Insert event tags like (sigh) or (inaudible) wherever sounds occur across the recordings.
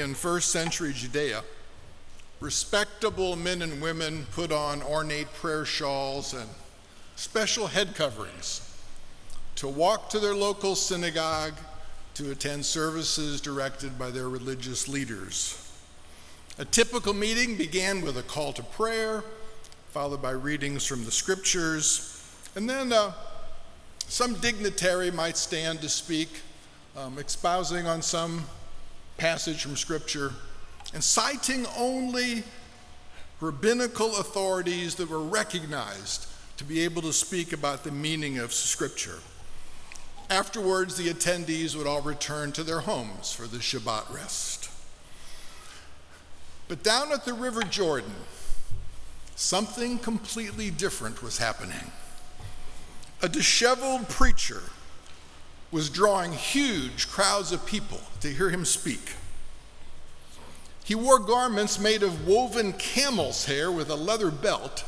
in first century Judea, respectable men and women put on ornate prayer shawls and special head coverings to walk to their local synagogue to attend services directed by their religious leaders. A typical meeting began with a call to prayer, followed by readings from the scriptures, and then uh, some dignitary might stand to speak, um, espousing on some passage from scripture and citing only rabbinical authorities that were recognized to be able to speak about the meaning of scripture. Afterwards, the attendees would all return to their homes for the Shabbat rest. But down at the River Jordan, something completely different was happening. A disheveled preacher was drawing huge crowds of people to hear him speak. He wore garments made of woven camel's hair with a leather belt,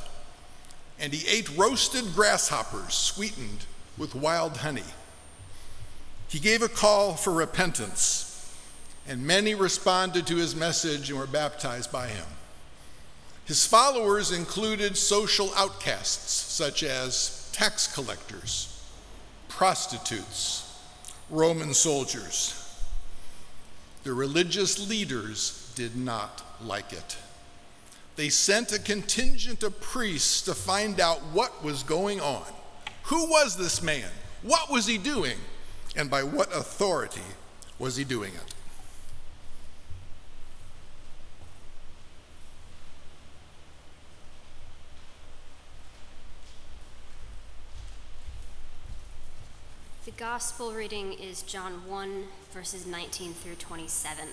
and he ate roasted grasshoppers sweetened with wild honey. He gave a call for repentance, and many responded to his message and were baptized by him. His followers included social outcasts such as tax collectors, prostitutes, Roman soldiers. The religious leaders did not like it. They sent a contingent of priests to find out what was going on. Who was this man? What was he doing? and by what authority was he doing it? The gospel reading is John 1, verses 19 through 27.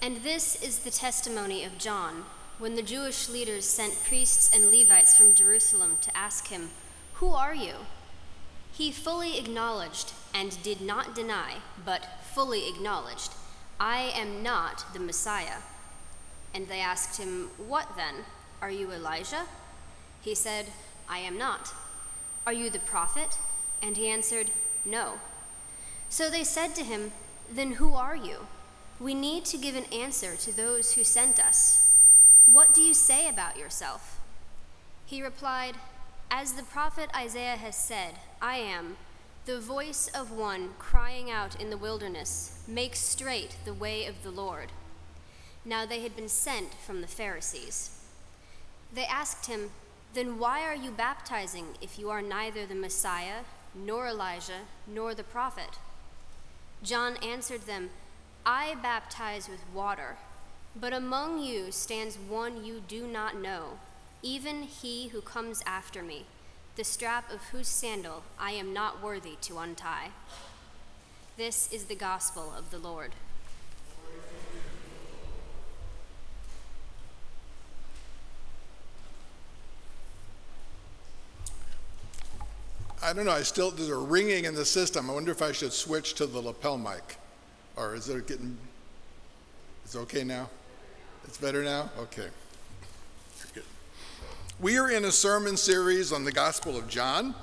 And this is the testimony of John when the Jewish leaders sent priests and Levites from Jerusalem to ask him, Who are you? He fully acknowledged and did not deny, but fully acknowledged, I am not the Messiah. And they asked him, What then? Are you Elijah? He said, I am not. Are you the prophet? And he answered, No. So they said to him, Then who are you? We need to give an answer to those who sent us. What do you say about yourself? He replied, as the prophet Isaiah has said, I am the voice of one crying out in the wilderness, Make straight the way of the Lord. Now they had been sent from the Pharisees. They asked him, Then why are you baptizing if you are neither the Messiah, nor Elijah, nor the prophet? John answered them, I baptize with water, but among you stands one you do not know even he who comes after me, the strap of whose sandal I am not worthy to untie. This is the gospel of the Lord. I don't know, I still, there's a ringing in the system. I wonder if I should switch to the lapel mic. Or is it getting, it's okay now? It's better now? Okay. We are in a sermon series on the Gospel of John,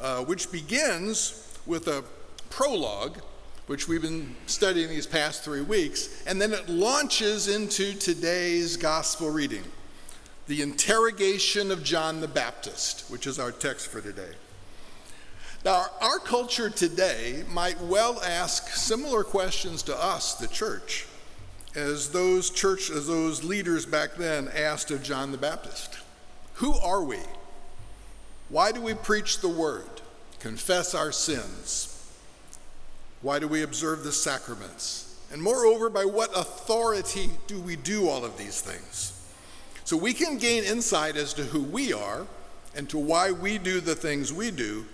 uh, which begins with a prologue, which we've been studying these past three weeks, and then it launches into today's Gospel reading the interrogation of John the Baptist, which is our text for today. Now, our culture today might well ask similar questions to us, the church, as those church as those leaders back then asked of John the Baptist. Who are we? Why do we preach the word, confess our sins? Why do we observe the sacraments? And moreover, by what authority do we do all of these things? So we can gain insight as to who we are and to why we do the things we do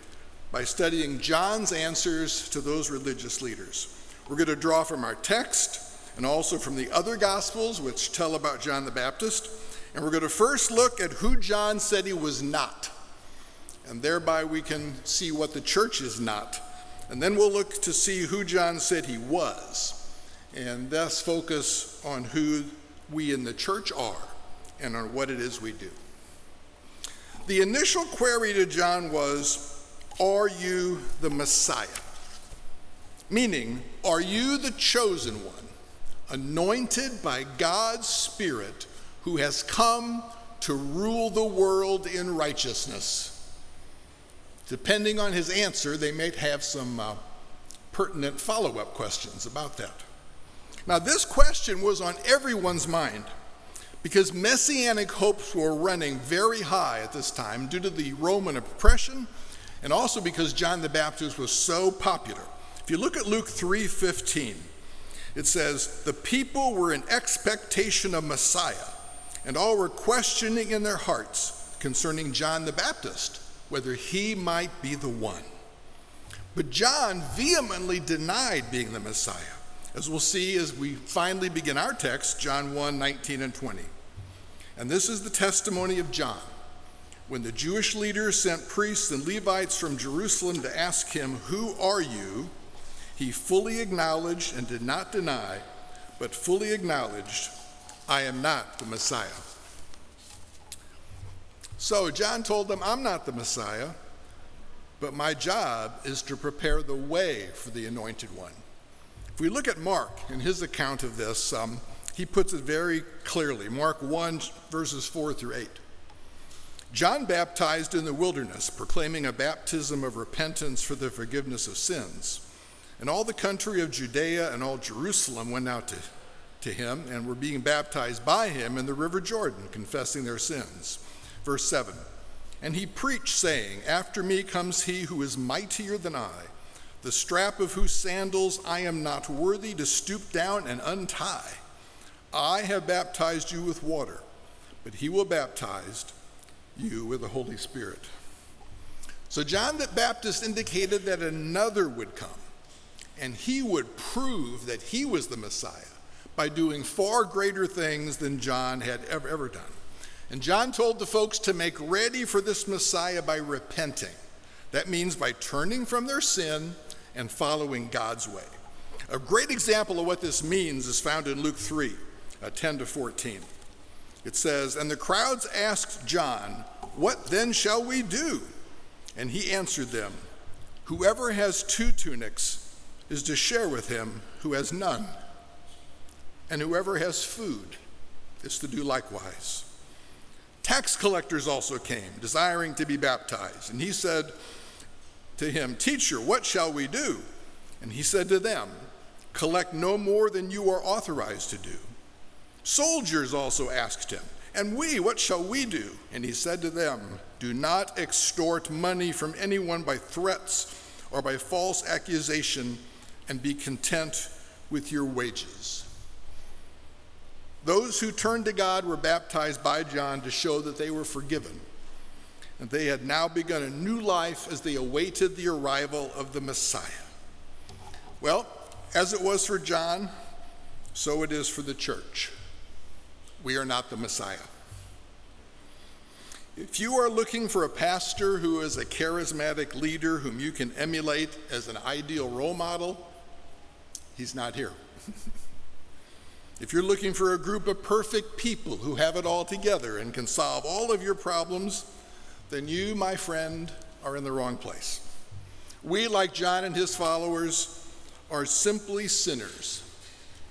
by studying John's answers to those religious leaders. We're going to draw from our text and also from the other Gospels, which tell about John the Baptist. And we're going to first look at who John said he was not. And thereby we can see what the church is not. And then we'll look to see who John said he was. And thus focus on who we in the church are and on what it is we do. The initial query to John was Are you the Messiah? Meaning, are you the chosen one, anointed by God's Spirit, who has come to rule the world in righteousness? Depending on his answer, they may have some uh, pertinent follow up questions about that. Now, this question was on everyone's mind because messianic hopes were running very high at this time due to the Roman oppression and also because John the Baptist was so popular. If you look at Luke 3:15, it says, "The people were in expectation of Messiah, and all were questioning in their hearts concerning John the Baptist, whether he might be the one." But John vehemently denied being the Messiah as we'll see as we finally begin our text, John 1 19 and 20. And this is the testimony of John. When the Jewish leaders sent priests and Levites from Jerusalem to ask him, Who are you? he fully acknowledged and did not deny, but fully acknowledged, I am not the Messiah. So John told them, I'm not the Messiah, but my job is to prepare the way for the anointed one. If we look at Mark in his account of this, um, he puts it very clearly. Mark 1, verses 4 through 8. John baptized in the wilderness, proclaiming a baptism of repentance for the forgiveness of sins. And all the country of Judea and all Jerusalem went out to, to him and were being baptized by him in the river Jordan, confessing their sins. Verse 7 And he preached, saying, After me comes he who is mightier than I the strap of whose sandals I am not worthy to stoop down and untie. I have baptized you with water, but he will baptize you with the Holy Spirit. So John the Baptist indicated that another would come, and he would prove that he was the Messiah by doing far greater things than John had ever, ever done. And John told the folks to make ready for this Messiah by repenting. That means by turning from their sin and following God's way. A great example of what this means is found in Luke 3 uh, 10 to 14. It says, And the crowds asked John, What then shall we do? And he answered them, Whoever has two tunics is to share with him who has none, and whoever has food is to do likewise. Tax collectors also came, desiring to be baptized, and he said, to him, Teacher, what shall we do? And he said to them, Collect no more than you are authorized to do. Soldiers also asked him, And we, what shall we do? And he said to them, Do not extort money from anyone by threats or by false accusation, and be content with your wages. Those who turned to God were baptized by John to show that they were forgiven and they had now begun a new life as they awaited the arrival of the Messiah. Well, as it was for John, so it is for the church. We are not the Messiah. If you are looking for a pastor who is a charismatic leader whom you can emulate as an ideal role model, he's not here. (laughs) if you're looking for a group of perfect people who have it all together and can solve all of your problems, then you, my friend, are in the wrong place. We, like John and his followers, are simply sinners,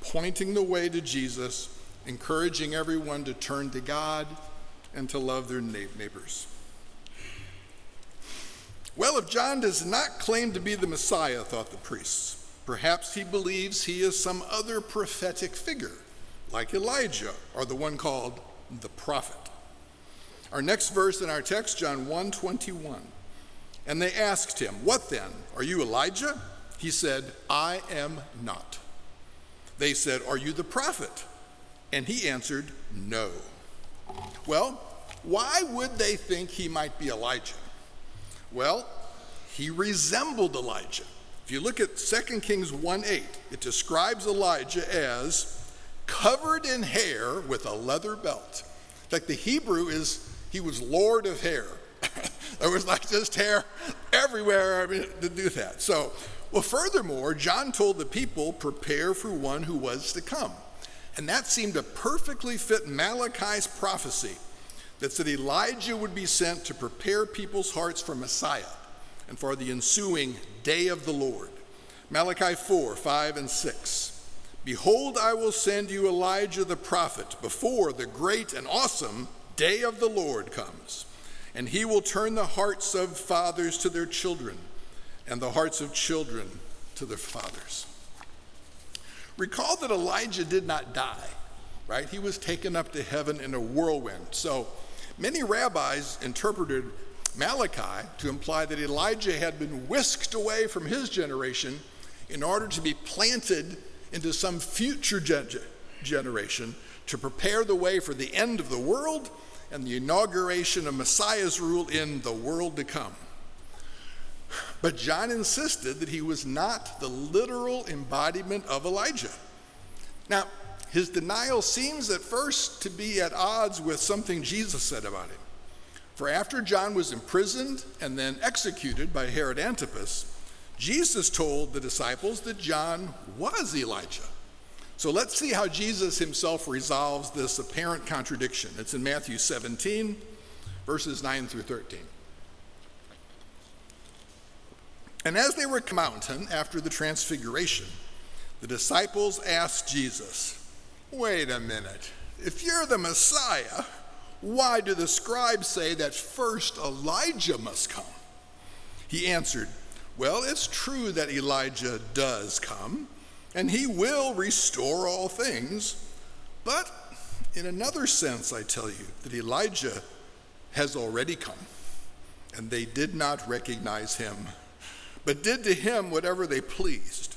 pointing the way to Jesus, encouraging everyone to turn to God and to love their neighbors. Well, if John does not claim to be the Messiah, thought the priests, perhaps he believes he is some other prophetic figure, like Elijah or the one called the prophet. Our next verse in our text, John 1 21. And they asked him, What then? Are you Elijah? He said, I am not. They said, Are you the prophet? And he answered, No. Well, why would they think he might be Elijah? Well, he resembled Elijah. If you look at 2 Kings 1 8, it describes Elijah as covered in hair with a leather belt. Like the Hebrew is he was Lord of hair. (laughs) there was like just hair everywhere I mean, to do that. So, well, furthermore, John told the people, prepare for one who was to come. And that seemed to perfectly fit Malachi's prophecy that said Elijah would be sent to prepare people's hearts for Messiah and for the ensuing day of the Lord. Malachi 4 5 and 6. Behold, I will send you Elijah the prophet before the great and awesome day of the Lord comes. And he will turn the hearts of fathers to their children, and the hearts of children to their fathers. Recall that Elijah did not die, right? He was taken up to heaven in a whirlwind. So many rabbis interpreted Malachi to imply that Elijah had been whisked away from his generation in order to be planted into some future generation to prepare the way for the end of the world and the inauguration of Messiah's rule in the world to come. But John insisted that he was not the literal embodiment of Elijah. Now, his denial seems at first to be at odds with something Jesus said about him. For after John was imprisoned and then executed by Herod Antipas, Jesus told the disciples that John was Elijah. So let's see how Jesus himself resolves this apparent contradiction. It's in Matthew 17, verses 9 through 13. And as they were mountain after the transfiguration, the disciples asked Jesus, Wait a minute. If you're the Messiah, why do the scribes say that first Elijah must come? He answered, well, it's true that Elijah does come, and he will restore all things. But in another sense, I tell you that Elijah has already come, and they did not recognize him, but did to him whatever they pleased.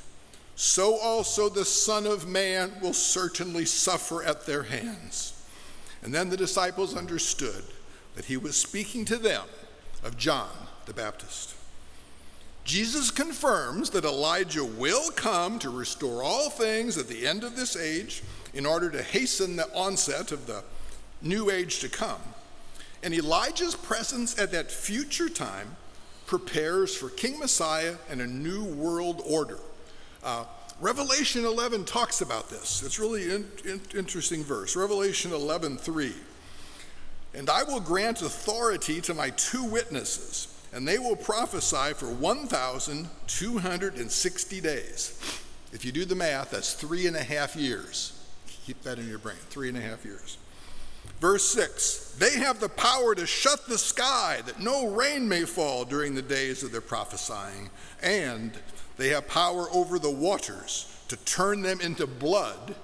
So also the Son of Man will certainly suffer at their hands. And then the disciples understood that he was speaking to them of John the Baptist. Jesus confirms that Elijah will come to restore all things at the end of this age in order to hasten the onset of the new age to come. And Elijah's presence at that future time prepares for King Messiah and a new world order. Uh, Revelation 11 talks about this. It's really an in, interesting verse. Revelation 11, 3. And I will grant authority to my two witnesses and they will prophesy for 1,260 days. If you do the math, that's three and a half years. Keep that in your brain three and a half years. Verse 6 They have the power to shut the sky that no rain may fall during the days of their prophesying, and they have power over the waters to turn them into blood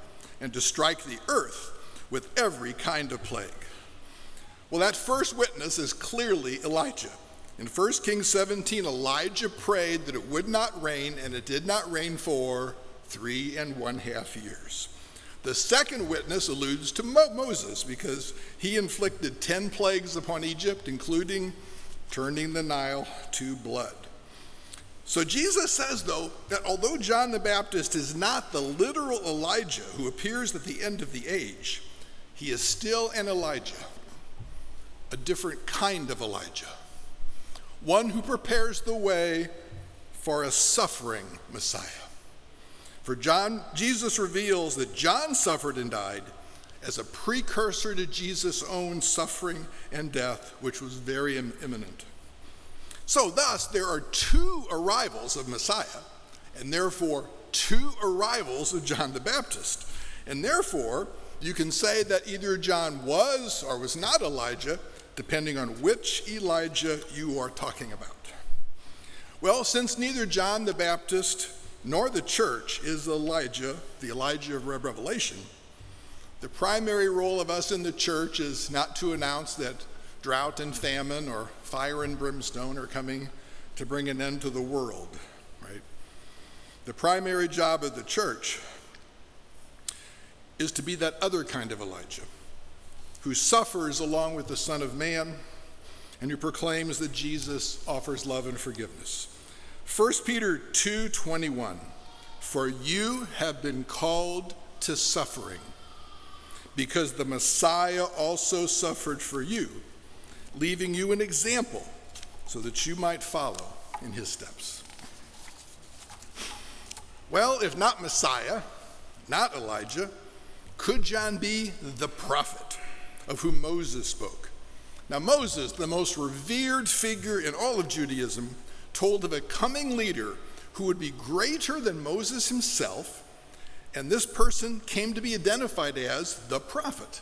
and to strike the earth with every kind of plague. Well, that first witness is clearly Elijah. In 1 Kings 17, Elijah prayed that it would not rain, and it did not rain for three and one half years. The second witness alludes to Mo- Moses because he inflicted 10 plagues upon Egypt, including turning the Nile to blood. So Jesus says, though, that although John the Baptist is not the literal Elijah who appears at the end of the age, he is still an Elijah, a different kind of Elijah one who prepares the way for a suffering Messiah. For John, Jesus reveals that John suffered and died as a precursor to Jesus' own suffering and death, which was very Im- imminent. So, thus, there are two arrivals of Messiah, and therefore two arrivals of John the Baptist. And therefore, you can say that either John was or was not Elijah, depending on which Elijah you are talking about. Well, since neither John the Baptist nor the church is Elijah, the Elijah of Revelation, the primary role of us in the church is not to announce that drought and famine or fire and brimstone are coming to bring an end to the world, right? The primary job of the church is to be that other kind of Elijah who suffers along with the Son of Man and who proclaims that Jesus offers love and forgiveness. 1 Peter 2:21 For you have been called to suffering because the Messiah also suffered for you leaving you an example so that you might follow in his steps. Well, if not Messiah, not Elijah, could John be the prophet? of whom Moses spoke. Now, Moses, the most revered figure in all of Judaism, told of a coming leader who would be greater than Moses himself, and this person came to be identified as the prophet.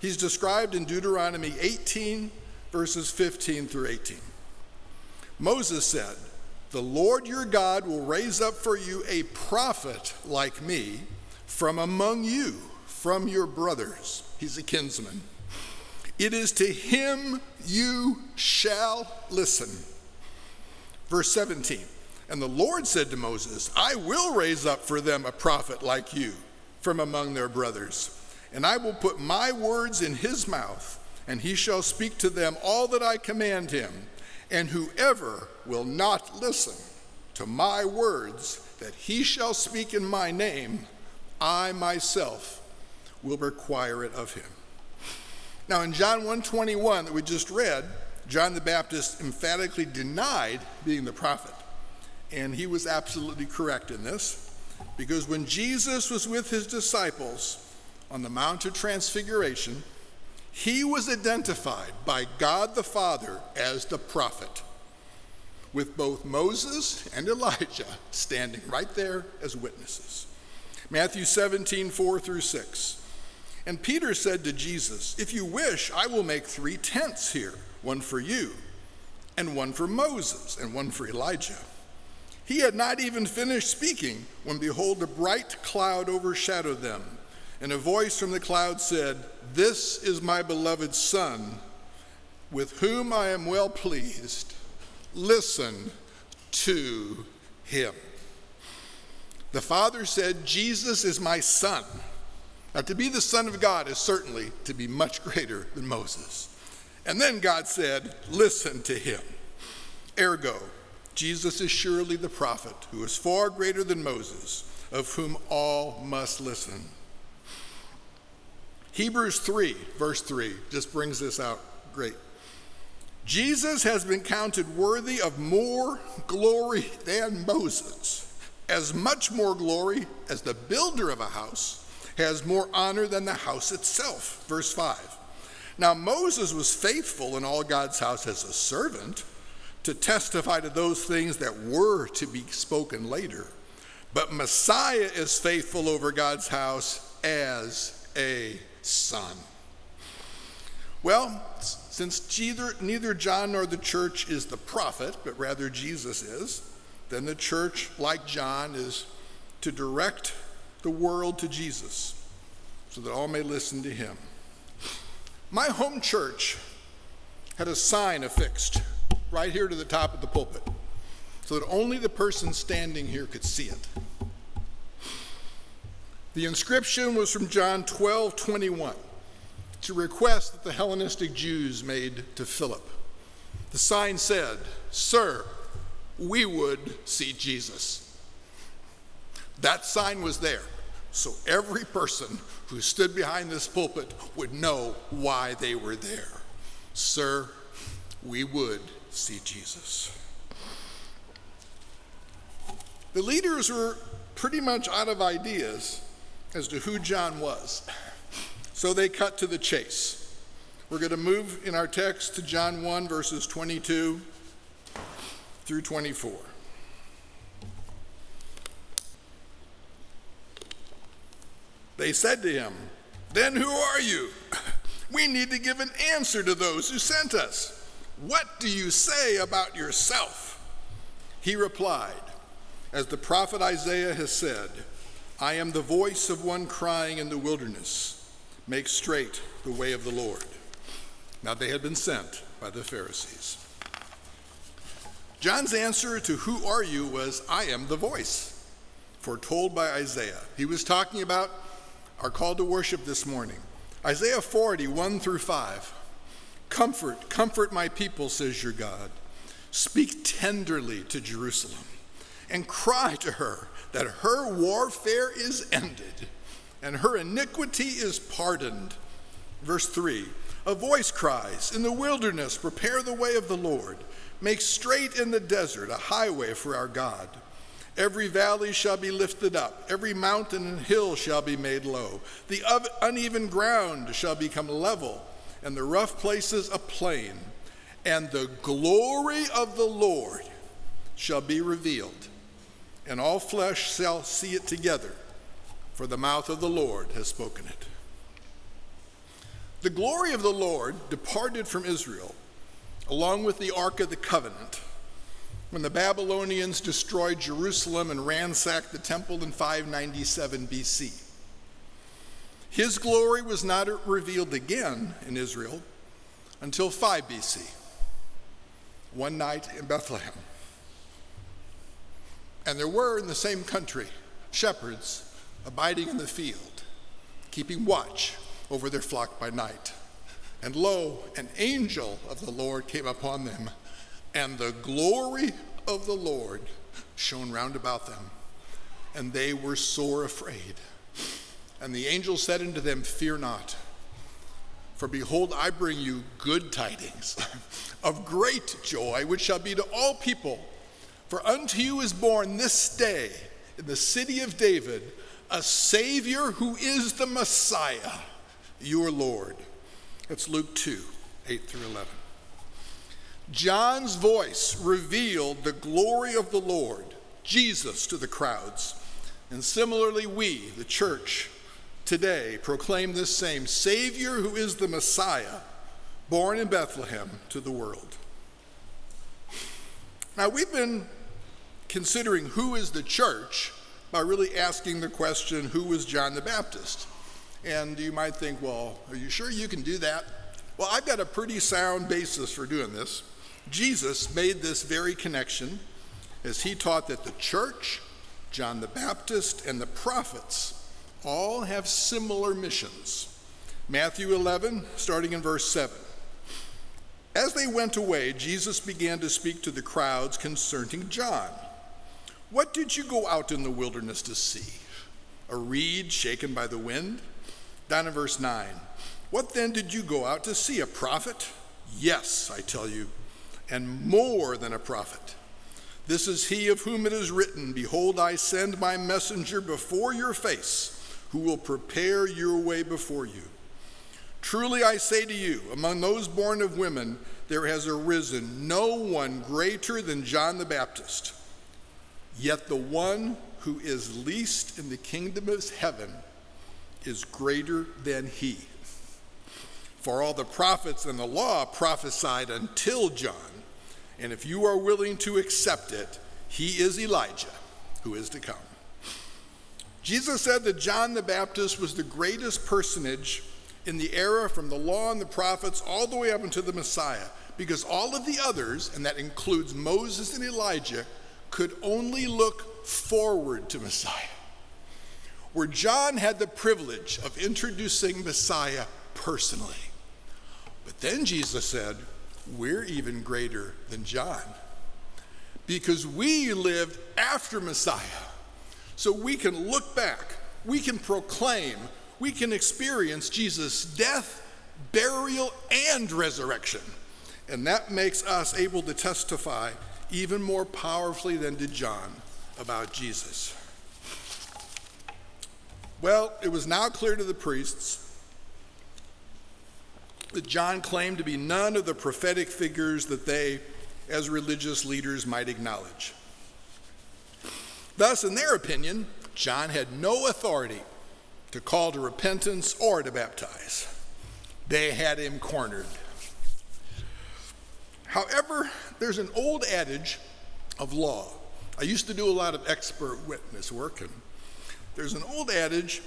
He's described in Deuteronomy 18, verses 15 through 18. Moses said, The Lord your God will raise up for you a prophet like me from among you, from your brothers. He's a kinsman. It is to him you shall listen. Verse 17 And the Lord said to Moses, I will raise up for them a prophet like you from among their brothers, and I will put my words in his mouth, and he shall speak to them all that I command him. And whoever will not listen to my words that he shall speak in my name, I myself will require it of him. Now in John 1:21 that we just read, John the Baptist emphatically denied being the prophet. And he was absolutely correct in this because when Jesus was with his disciples on the Mount of Transfiguration, he was identified by God the Father as the prophet, with both Moses and Elijah standing right there as witnesses. Matthew 17, 4 through 6. And Peter said to Jesus, If you wish, I will make three tents here one for you, and one for Moses, and one for Elijah. He had not even finished speaking when, behold, a bright cloud overshadowed them, and a voice from the cloud said, This is my beloved Son, with whom I am well pleased. Listen to him. The Father said, Jesus is my Son. Now, to be the Son of God is certainly to be much greater than Moses. And then God said, Listen to him. Ergo, Jesus is surely the prophet who is far greater than Moses, of whom all must listen. Hebrews 3, verse 3, just brings this out great. Jesus has been counted worthy of more glory than Moses, as much more glory as the builder of a house has more honor than the house itself. Verse 5. Now, Moses was faithful in all God's house as a servant to testify to those things that were to be spoken later. But Messiah is faithful over God's house as a son. Well, since neither, John nor the church is the prophet, but rather Jesus is, then the church, like John, is to direct the world to Jesus so that all may listen to him. My home church had a sign affixed right here to the top of the pulpit so that only the person standing here could see it. The inscription was from John 12 21. It's a request that the Hellenistic Jews made to Philip. The sign said, Sir, we would see Jesus. That sign was there. So every person who stood behind this pulpit would know why they were there. Sir, we would see Jesus. The leaders were pretty much out of ideas as to who John was. So they cut to the chase. We're going to move in our text to John 1, verses 22 through 24. They said to him, Then who are you? (laughs) We need to give an answer to those who sent us. What do you say about yourself? He replied, As the prophet Isaiah has said, I am the voice of one crying in the wilderness, make straight the way of the Lord. Now they had been sent by the Pharisees. John's answer to who are you was, I am the voice, foretold by Isaiah. He was talking about our call to worship this morning. Isaiah 40, 1 through 5. Comfort, comfort my people, says your God. Speak tenderly to Jerusalem and cry to her that her warfare is ended and her iniquity is pardoned. Verse 3 A voice cries, In the wilderness, prepare the way of the Lord. Make straight in the desert a highway for our God. Every valley shall be lifted up, every mountain and hill shall be made low. The uneven ground shall become level, and the rough places a plain. And the glory of the Lord shall be revealed, and all flesh shall see it together, for the mouth of the Lord has spoken it. The glory of the Lord departed from Israel, along with the Ark of the Covenant, when the Babylonians destroyed Jerusalem and ransacked the temple in 597 BC. His glory was not revealed again in Israel until 5 BC, one night in Bethlehem. And there were in the same country shepherds abiding in the field, keeping watch over their flock by night. And lo, an angel of the Lord came upon them, and the glory of the Lord shone round about them, and they were sore afraid. And the angel said unto them, Fear not, for behold, I bring you good tidings (laughs) of great joy, which shall be to all people. For unto you is born this day in the city of David a Savior who is the Messiah your Lord. That's Luke 2 8 through 11. John's voice revealed the glory of the Lord, Jesus, to the crowds. And similarly, we, the church, today proclaim this same Savior who is the Messiah, born in Bethlehem, to the world. Now, we've been considering who is the church by really asking the question who was John the Baptist? And you might think, well, are you sure you can do that? Well, I've got a pretty sound basis for doing this. Jesus made this very connection as he taught that the church, John the Baptist, and the prophets all have similar missions. Matthew 11, starting in verse 7. As they went away, Jesus began to speak to the crowds concerning John. What did you go out in the wilderness to see? A reed shaken by the wind? Down in verse 9. What then did you go out to see? A prophet? Yes, I tell you, and more than a prophet. This is he of whom it is written Behold, I send my messenger before your face, who will prepare your way before you. Truly I say to you, among those born of women, there has arisen no one greater than John the Baptist. Yet the one who is least in the kingdom of heaven is greater than he. For all the prophets and the law prophesied until John, and if you are willing to accept it, he is Elijah who is to come. Jesus said that John the Baptist was the greatest personage in the era from the law and the prophets all the way up into the Messiah, because all of the others, and that includes Moses and Elijah, could only look forward to Messiah where John had the privilege of introducing Messiah personally. But then Jesus said, We're even greater than John because we lived after Messiah. So we can look back, we can proclaim, we can experience Jesus' death, burial, and resurrection. And that makes us able to testify even more powerfully than did John about Jesus. Well, it was now clear to the priests that John claimed to be none of the prophetic figures that they, as religious leaders, might acknowledge. Thus, in their opinion, John had no authority to call to repentance or to baptize. They had him cornered. However, there's an old adage of law. I used to do a lot of expert witness work, and there's an old adage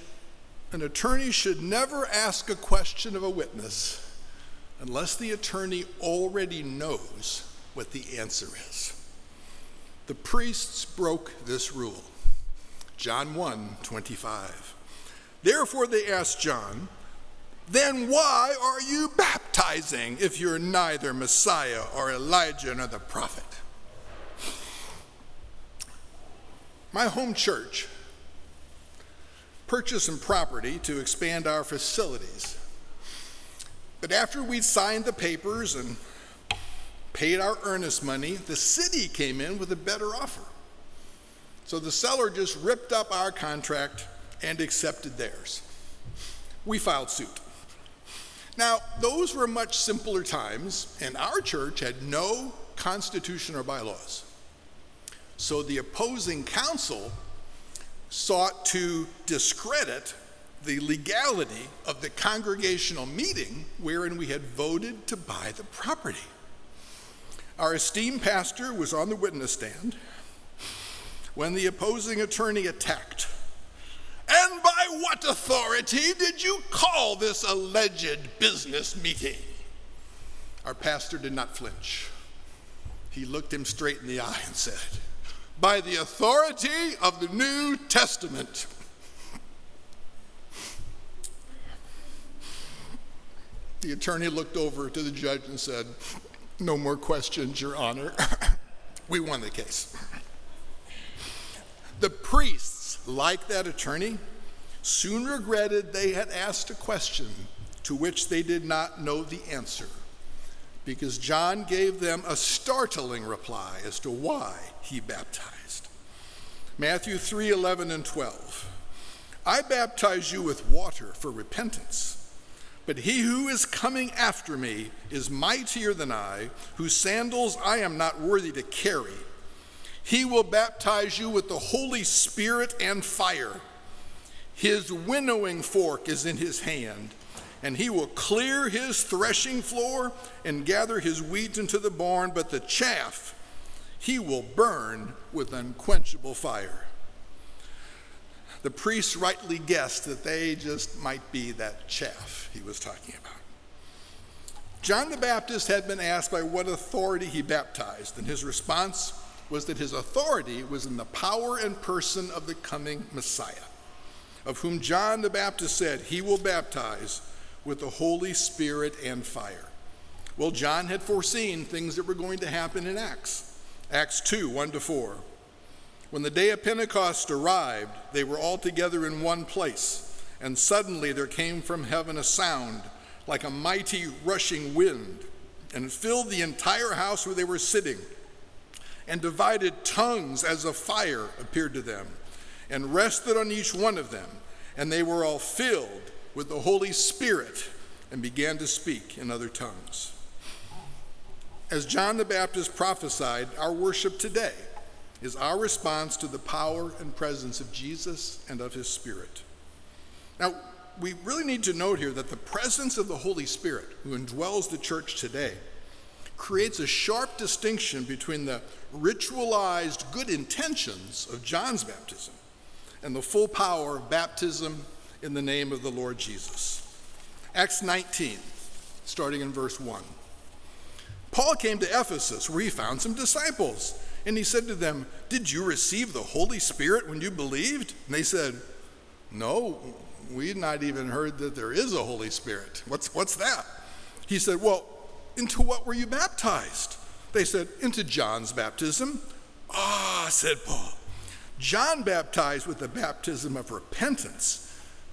an attorney should never ask a question of a witness unless the attorney already knows what the answer is. The priests broke this rule. John 1 25. Therefore, they asked John, Then why are you baptizing if you're neither Messiah or Elijah nor the prophet? My home church purchased some property to expand our facilities. But after we'd signed the papers and paid our earnest money, the city came in with a better offer. So the seller just ripped up our contract and accepted theirs. We filed suit. Now, those were much simpler times, and our church had no constitution or bylaws. So the opposing counsel sought to discredit the legality of the congregational meeting wherein we had voted to buy the property. Our esteemed pastor was on the witness stand when the opposing attorney attacked. And by what authority did you call this alleged business meeting? Our pastor did not flinch. He looked him straight in the eye and said, By the authority of the New Testament. The attorney looked over to the judge and said, No more questions, Your Honor. (laughs) we won the case. The priests, like that attorney, soon regretted they had asked a question to which they did not know the answer because John gave them a startling reply as to why he baptized. Matthew 3 11 and 12. I baptize you with water for repentance, but he who is coming after me is mightier than I, whose sandals I am not worthy to carry. He will baptize you with the Holy Spirit and fire. His winnowing fork is in his hand, and he will clear his threshing floor and gather his wheat into the barn, but the chaff he will burn with unquenchable fire. The priests rightly guessed that they just might be that chaff he was talking about. John the Baptist had been asked by what authority he baptized, and his response was that his authority was in the power and person of the coming Messiah, of whom John the Baptist said, He will baptize with the Holy Spirit and fire. Well, John had foreseen things that were going to happen in Acts. Acts 2 1 to 4. When the day of Pentecost arrived, they were all together in one place, and suddenly there came from heaven a sound like a mighty rushing wind, and filled the entire house where they were sitting and divided tongues as of fire appeared to them and rested on each one of them. And they were all filled with the Holy Spirit and began to speak in other tongues. As John the Baptist prophesied, our worship today is our response to the power and presence of Jesus and of his Spirit. Now, we really need to note here that the presence of the Holy Spirit, who indwells the church today, creates a sharp distinction between the ritualized good intentions of John's baptism and the full power of baptism in the name of the Lord Jesus. Acts 19, starting in verse 1. Paul came to Ephesus where he found some disciples, and he said to them, Did you receive the Holy Spirit when you believed? And they said, No, we've not even heard that there is a Holy Spirit. What's, what's that? He said, Well, into what were you baptized? They said, Into John's baptism. Ah, said Paul. John baptized with the baptism of repentance,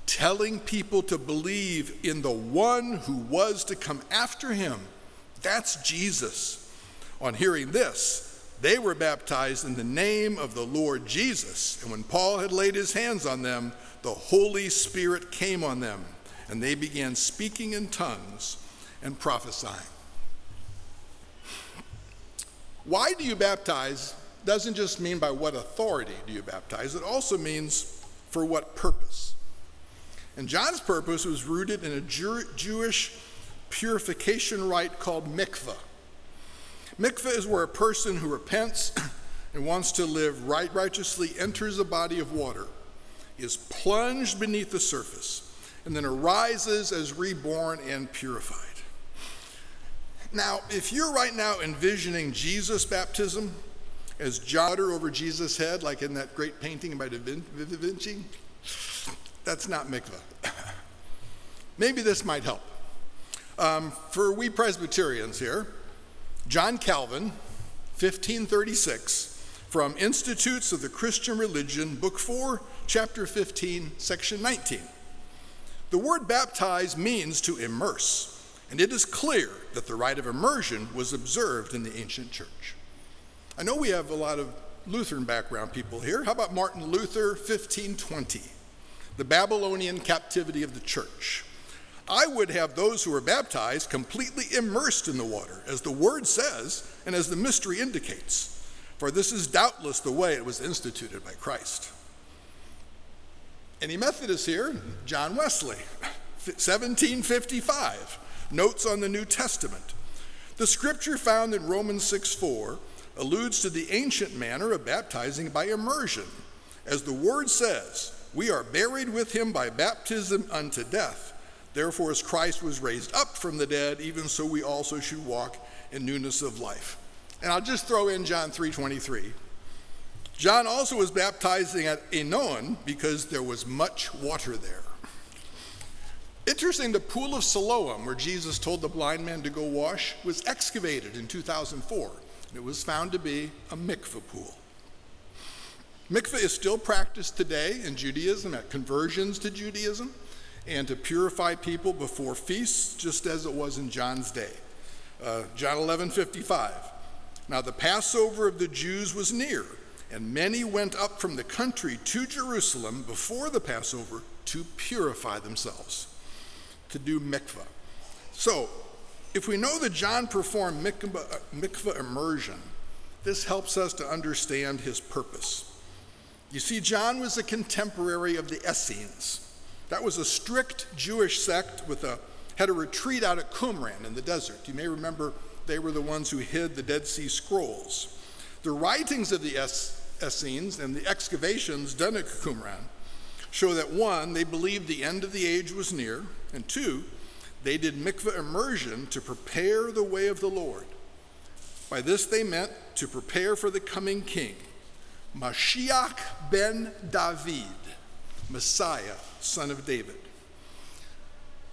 telling people to believe in the one who was to come after him. That's Jesus. On hearing this, they were baptized in the name of the Lord Jesus. And when Paul had laid his hands on them, the Holy Spirit came on them, and they began speaking in tongues and prophesying. Why do you baptize doesn't just mean by what authority do you baptize, it also means for what purpose. And John's purpose was rooted in a Jew- Jewish purification rite called mikvah. Mikvah is where a person who repents (coughs) and wants to live right righteously enters a body of water, is plunged beneath the surface, and then arises as reborn and purified. Now, if you're right now envisioning Jesus' baptism as jodder over Jesus' head, like in that great painting by Da Vinci, that's not mikvah. (coughs) Maybe this might help. Um, for we Presbyterians here, John Calvin, 1536, from Institutes of the Christian Religion, Book 4, Chapter 15, Section 19. The word baptize means to immerse and it is clear that the rite of immersion was observed in the ancient church. I know we have a lot of Lutheran background people here. How about Martin Luther, 1520, the Babylonian captivity of the church? I would have those who are baptized completely immersed in the water, as the word says and as the mystery indicates. for this is doubtless the way it was instituted by Christ. Any Methodists here? John Wesley, 1755, notes on the New Testament. The scripture found in Romans 6 4 alludes to the ancient manner of baptizing by immersion. As the word says, we are buried with him by baptism unto death. Therefore, as Christ was raised up from the dead, even so we also should walk in newness of life. And I'll just throw in John 3:23. John also was baptizing at Enon because there was much water there. Interesting, the pool of Siloam, where Jesus told the blind man to go wash, was excavated in 2004. And it was found to be a mikveh pool. Mikveh is still practiced today in Judaism at conversions to Judaism and to purify people before feasts, just as it was in John's day. Uh, John 11 55. Now the Passover of the Jews was near, and many went up from the country to Jerusalem before the Passover to purify themselves, to do mikvah. So, if we know that John performed mikvah, mikvah immersion, this helps us to understand his purpose. You see, John was a contemporary of the Essenes. That was a strict Jewish sect with a had a retreat out at Qumran in the desert. You may remember they were the ones who hid the Dead Sea Scrolls. The writings of the Essenes and the excavations done at Qumran show that one, they believed the end of the age was near, and two, they did mikveh immersion to prepare the way of the Lord. By this they meant to prepare for the coming king Mashiach ben David, Messiah, son of David.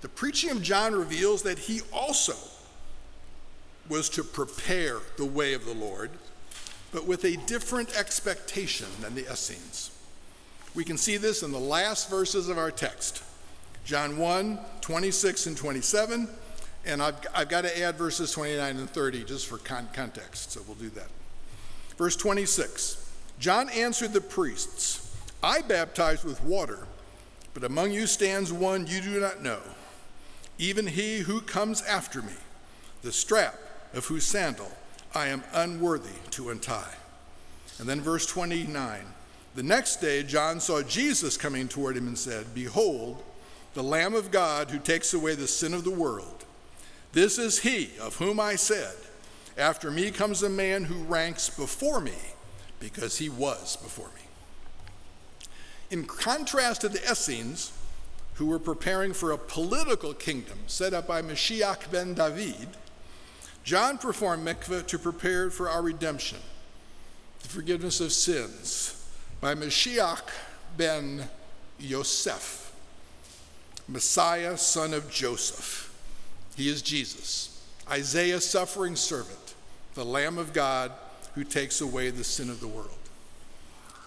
The preaching of John reveals that he also was to prepare the way of the Lord, but with a different expectation than the Essenes. We can see this in the last verses of our text John 1 26 and 27, and I've, I've got to add verses 29 and 30 just for con- context, so we'll do that. Verse 26. John answered the priests, I baptize with water, but among you stands one you do not know, even he who comes after me, the strap of whose sandal I am unworthy to untie. And then verse 29 The next day John saw Jesus coming toward him and said, Behold, the Lamb of God who takes away the sin of the world. This is he of whom I said, After me comes a man who ranks before me because he was before me. In contrast to the Essenes, who were preparing for a political kingdom set up by Mashiach ben David, John performed mikveh to prepare for our redemption, the forgiveness of sins, by Mashiach ben Yosef, Messiah, son of Joseph. He is Jesus, Isaiah's suffering servant, the Lamb of God who takes away the sin of the world.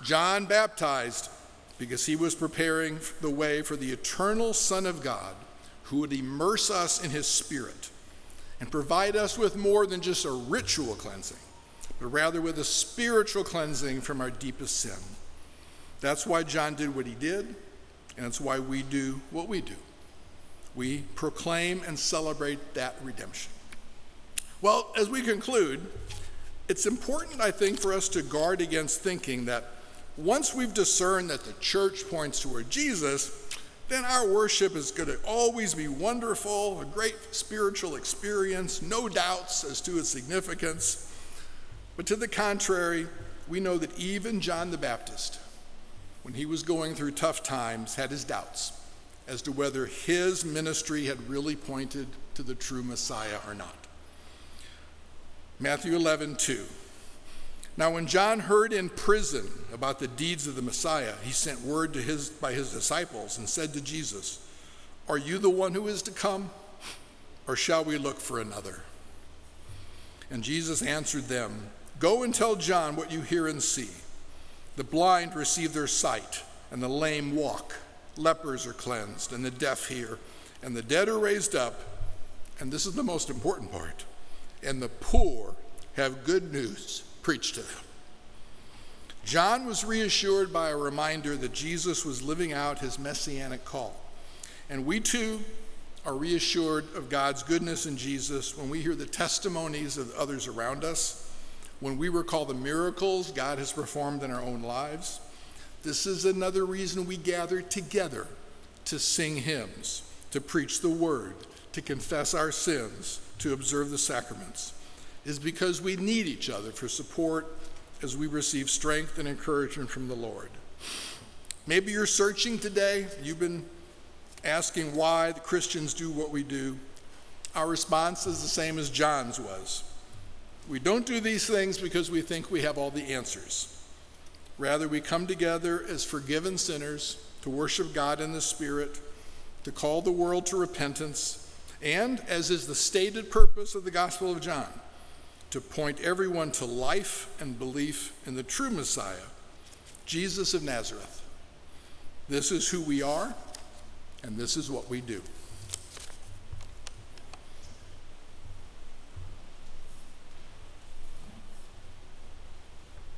John baptized because he was preparing the way for the eternal Son of God who would immerse us in his spirit and provide us with more than just a ritual cleansing, but rather with a spiritual cleansing from our deepest sin. That's why John did what he did, and it's why we do what we do. We proclaim and celebrate that redemption. Well, as we conclude, it's important, I think, for us to guard against thinking that once we've discerned that the church points toward Jesus, then our worship is going to always be wonderful, a great spiritual experience, no doubts as to its significance. But to the contrary, we know that even John the Baptist, when he was going through tough times, had his doubts as to whether his ministry had really pointed to the true Messiah or not. Matthew 11, 2. Now, when John heard in prison about the deeds of the Messiah, he sent word to his, by his disciples and said to Jesus, Are you the one who is to come, or shall we look for another? And Jesus answered them, Go and tell John what you hear and see. The blind receive their sight, and the lame walk, lepers are cleansed, and the deaf hear, and the dead are raised up. And this is the most important part and the poor have good news preached to them. John was reassured by a reminder that Jesus was living out his messianic call. And we too are reassured of God's goodness in Jesus when we hear the testimonies of others around us, when we recall the miracles God has performed in our own lives, this is another reason we gather together to sing hymns, to preach the word, to confess our sins, to observe the sacraments, is because we need each other for support as we receive strength and encouragement from the Lord. Maybe you're searching today, you've been asking why the Christians do what we do. Our response is the same as John's was. We don't do these things because we think we have all the answers. Rather, we come together as forgiven sinners to worship God in the Spirit, to call the world to repentance, and, as is the stated purpose of the Gospel of John, to point everyone to life and belief in the true Messiah, Jesus of Nazareth. This is who we are, and this is what we do.